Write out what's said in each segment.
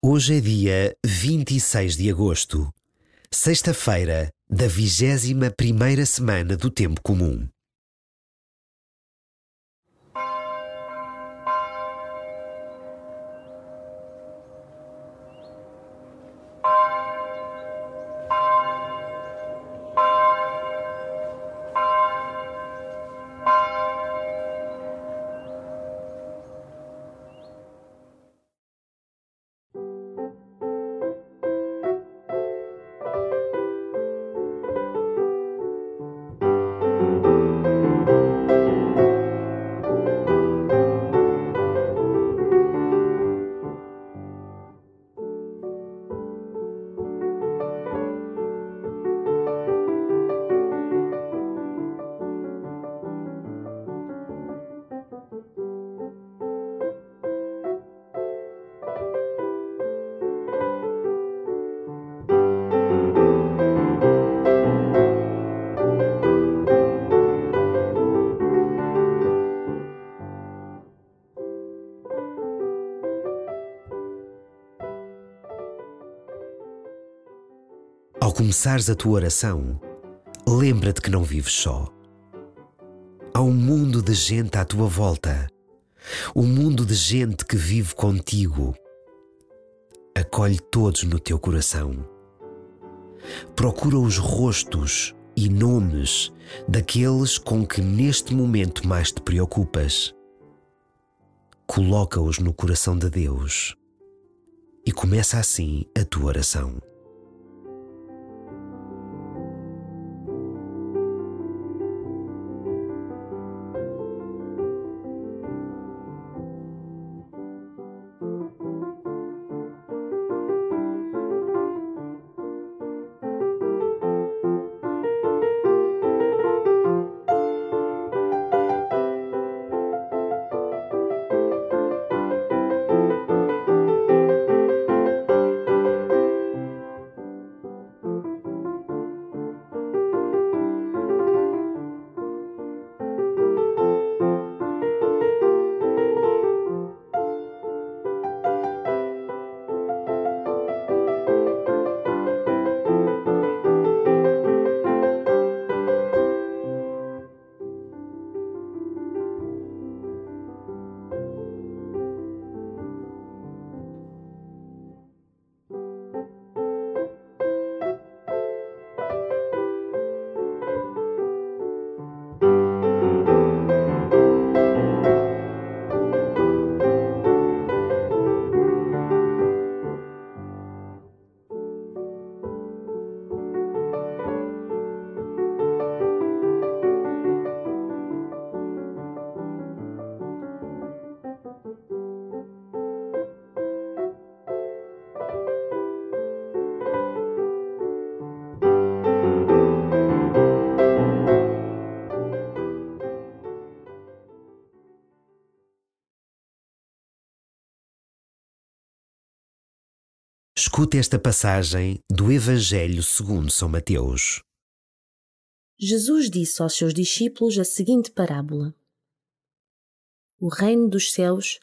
Hoje é dia 26 de agosto, sexta-feira da vigésima primeira semana do Tempo Comum. Começares a tua oração, lembra-te que não vives só. Há um mundo de gente à tua volta, um mundo de gente que vive contigo. Acolhe todos no teu coração. Procura os rostos e nomes daqueles com que neste momento mais te preocupas. Coloca-os no coração de Deus e começa assim a tua oração. Escute esta passagem do Evangelho segundo São Mateus. Jesus disse aos seus discípulos a seguinte parábola: O reino dos céus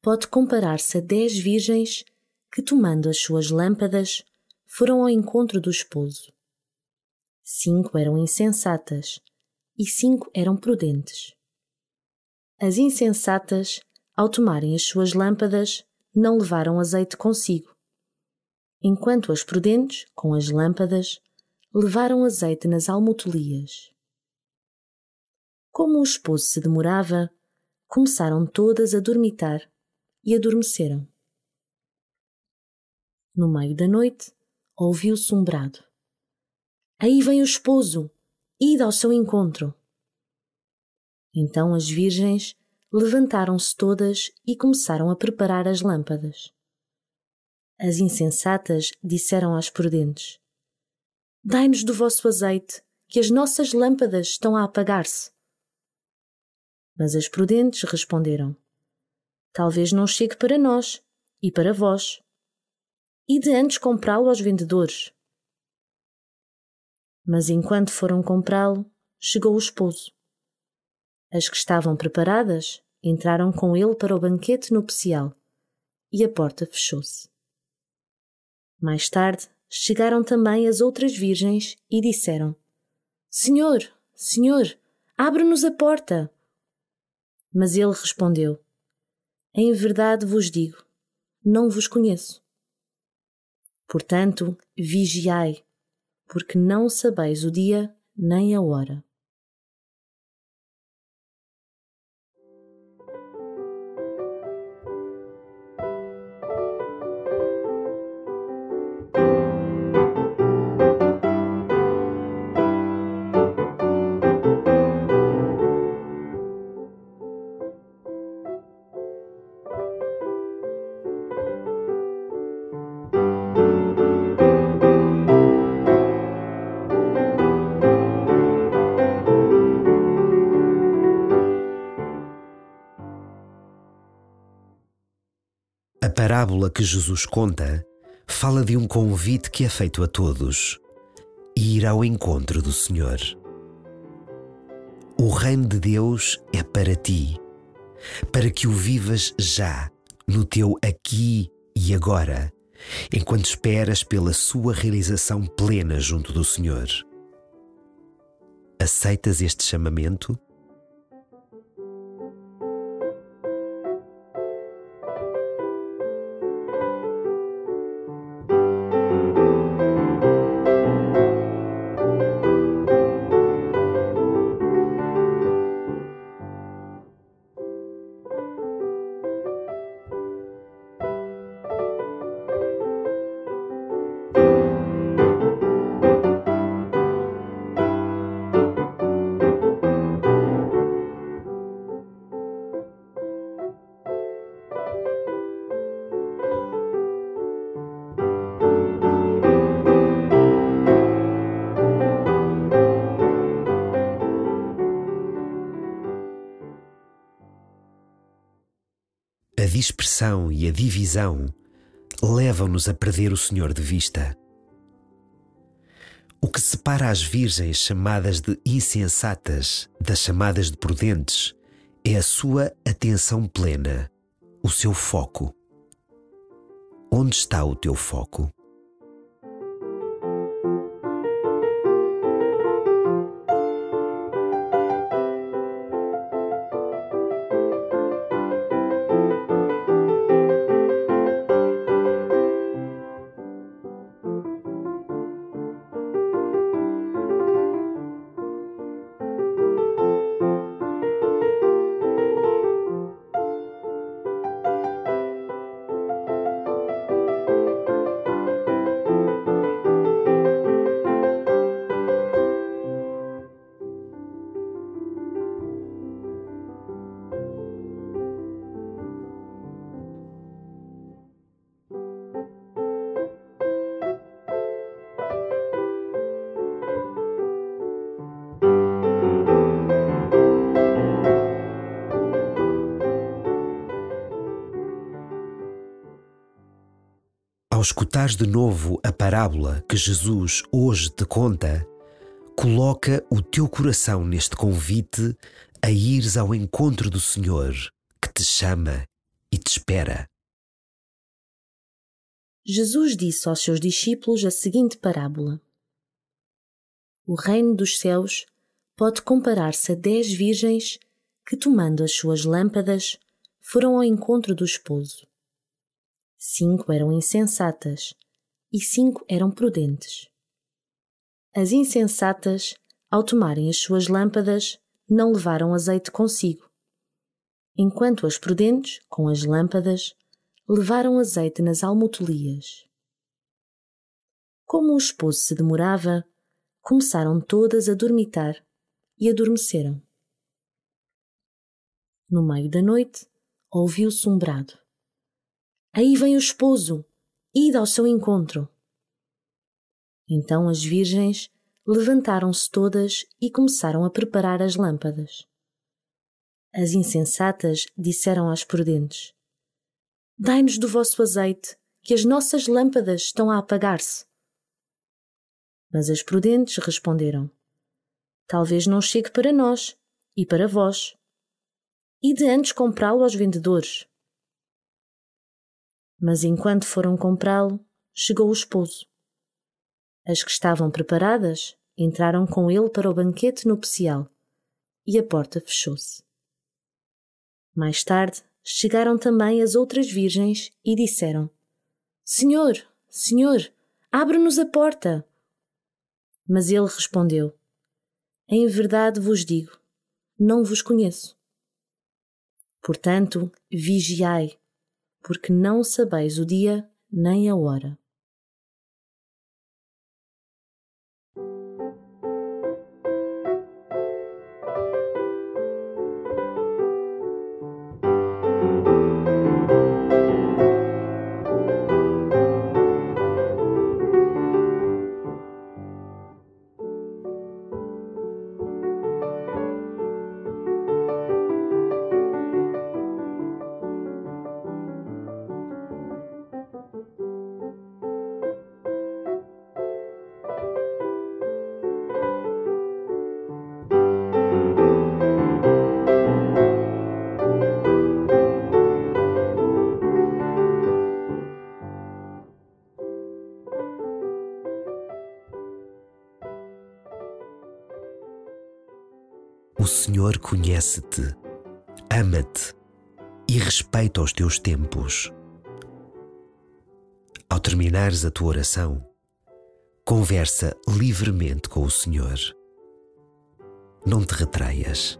pode comparar-se a dez virgens que, tomando as suas lâmpadas, foram ao encontro do esposo. Cinco eram insensatas e cinco eram prudentes. As insensatas, ao tomarem as suas lâmpadas, não levaram azeite consigo enquanto as prudentes, com as lâmpadas, levaram azeite nas almotolias. Como o esposo se demorava, começaram todas a dormitar e adormeceram. No meio da noite, ouviu-se um brado. Aí vem o esposo, ida ao seu encontro. Então as virgens levantaram-se todas e começaram a preparar as lâmpadas. As insensatas disseram às prudentes: Dai-nos do vosso azeite, que as nossas lâmpadas estão a apagar-se. Mas as prudentes responderam: Talvez não chegue para nós e para vós. E de antes comprá-lo aos vendedores. Mas enquanto foram comprá-lo, chegou o esposo. As que estavam preparadas entraram com ele para o banquete nupcial e a porta fechou-se. Mais tarde, chegaram também as outras virgens e disseram: Senhor, Senhor, abre-nos a porta. Mas ele respondeu: Em verdade vos digo, não vos conheço. Portanto, vigiai, porque não sabeis o dia nem a hora. Parábola que Jesus conta fala de um convite que é feito a todos: ir ao encontro do Senhor. O reino de Deus é para ti, para que o vivas já, no teu aqui e agora, enquanto esperas pela sua realização plena junto do Senhor. Aceitas este chamamento? Dispersão e a divisão levam-nos a perder o Senhor de vista. O que separa as virgens chamadas de insensatas das chamadas de prudentes é a sua atenção plena, o seu foco. Onde está o teu foco? Ao escutares de novo a parábola que Jesus hoje te conta, coloca o teu coração neste convite a ires ao encontro do Senhor que te chama e te espera. Jesus disse aos seus discípulos a seguinte parábola: O reino dos céus pode comparar-se a dez virgens que, tomando as suas lâmpadas, foram ao encontro do esposo. Cinco eram insensatas e cinco eram prudentes. As insensatas, ao tomarem as suas lâmpadas, não levaram azeite consigo, enquanto as prudentes, com as lâmpadas, levaram azeite nas almotolias. Como o esposo se demorava, começaram todas a dormitar e adormeceram. No meio da noite, ouviu-se um brado. Aí vem o esposo, ide ao seu encontro. Então as virgens levantaram-se todas e começaram a preparar as lâmpadas. As insensatas disseram às prudentes: Dai-nos do vosso azeite, que as nossas lâmpadas estão a apagar-se. Mas as prudentes responderam: Talvez não chegue para nós e para vós. E de antes comprá-lo aos vendedores. Mas enquanto foram comprá-lo, chegou o esposo. As que estavam preparadas entraram com ele para o banquete nupcial e a porta fechou-se. Mais tarde chegaram também as outras virgens e disseram: Senhor, Senhor, abre-nos a porta. Mas ele respondeu: Em verdade vos digo, não vos conheço. Portanto, vigiai, porque não sabeis o dia nem a hora. Senhor conhece-te, ama-te e respeita os teus tempos. Ao terminares a tua oração, conversa livremente com o Senhor. Não te retraias.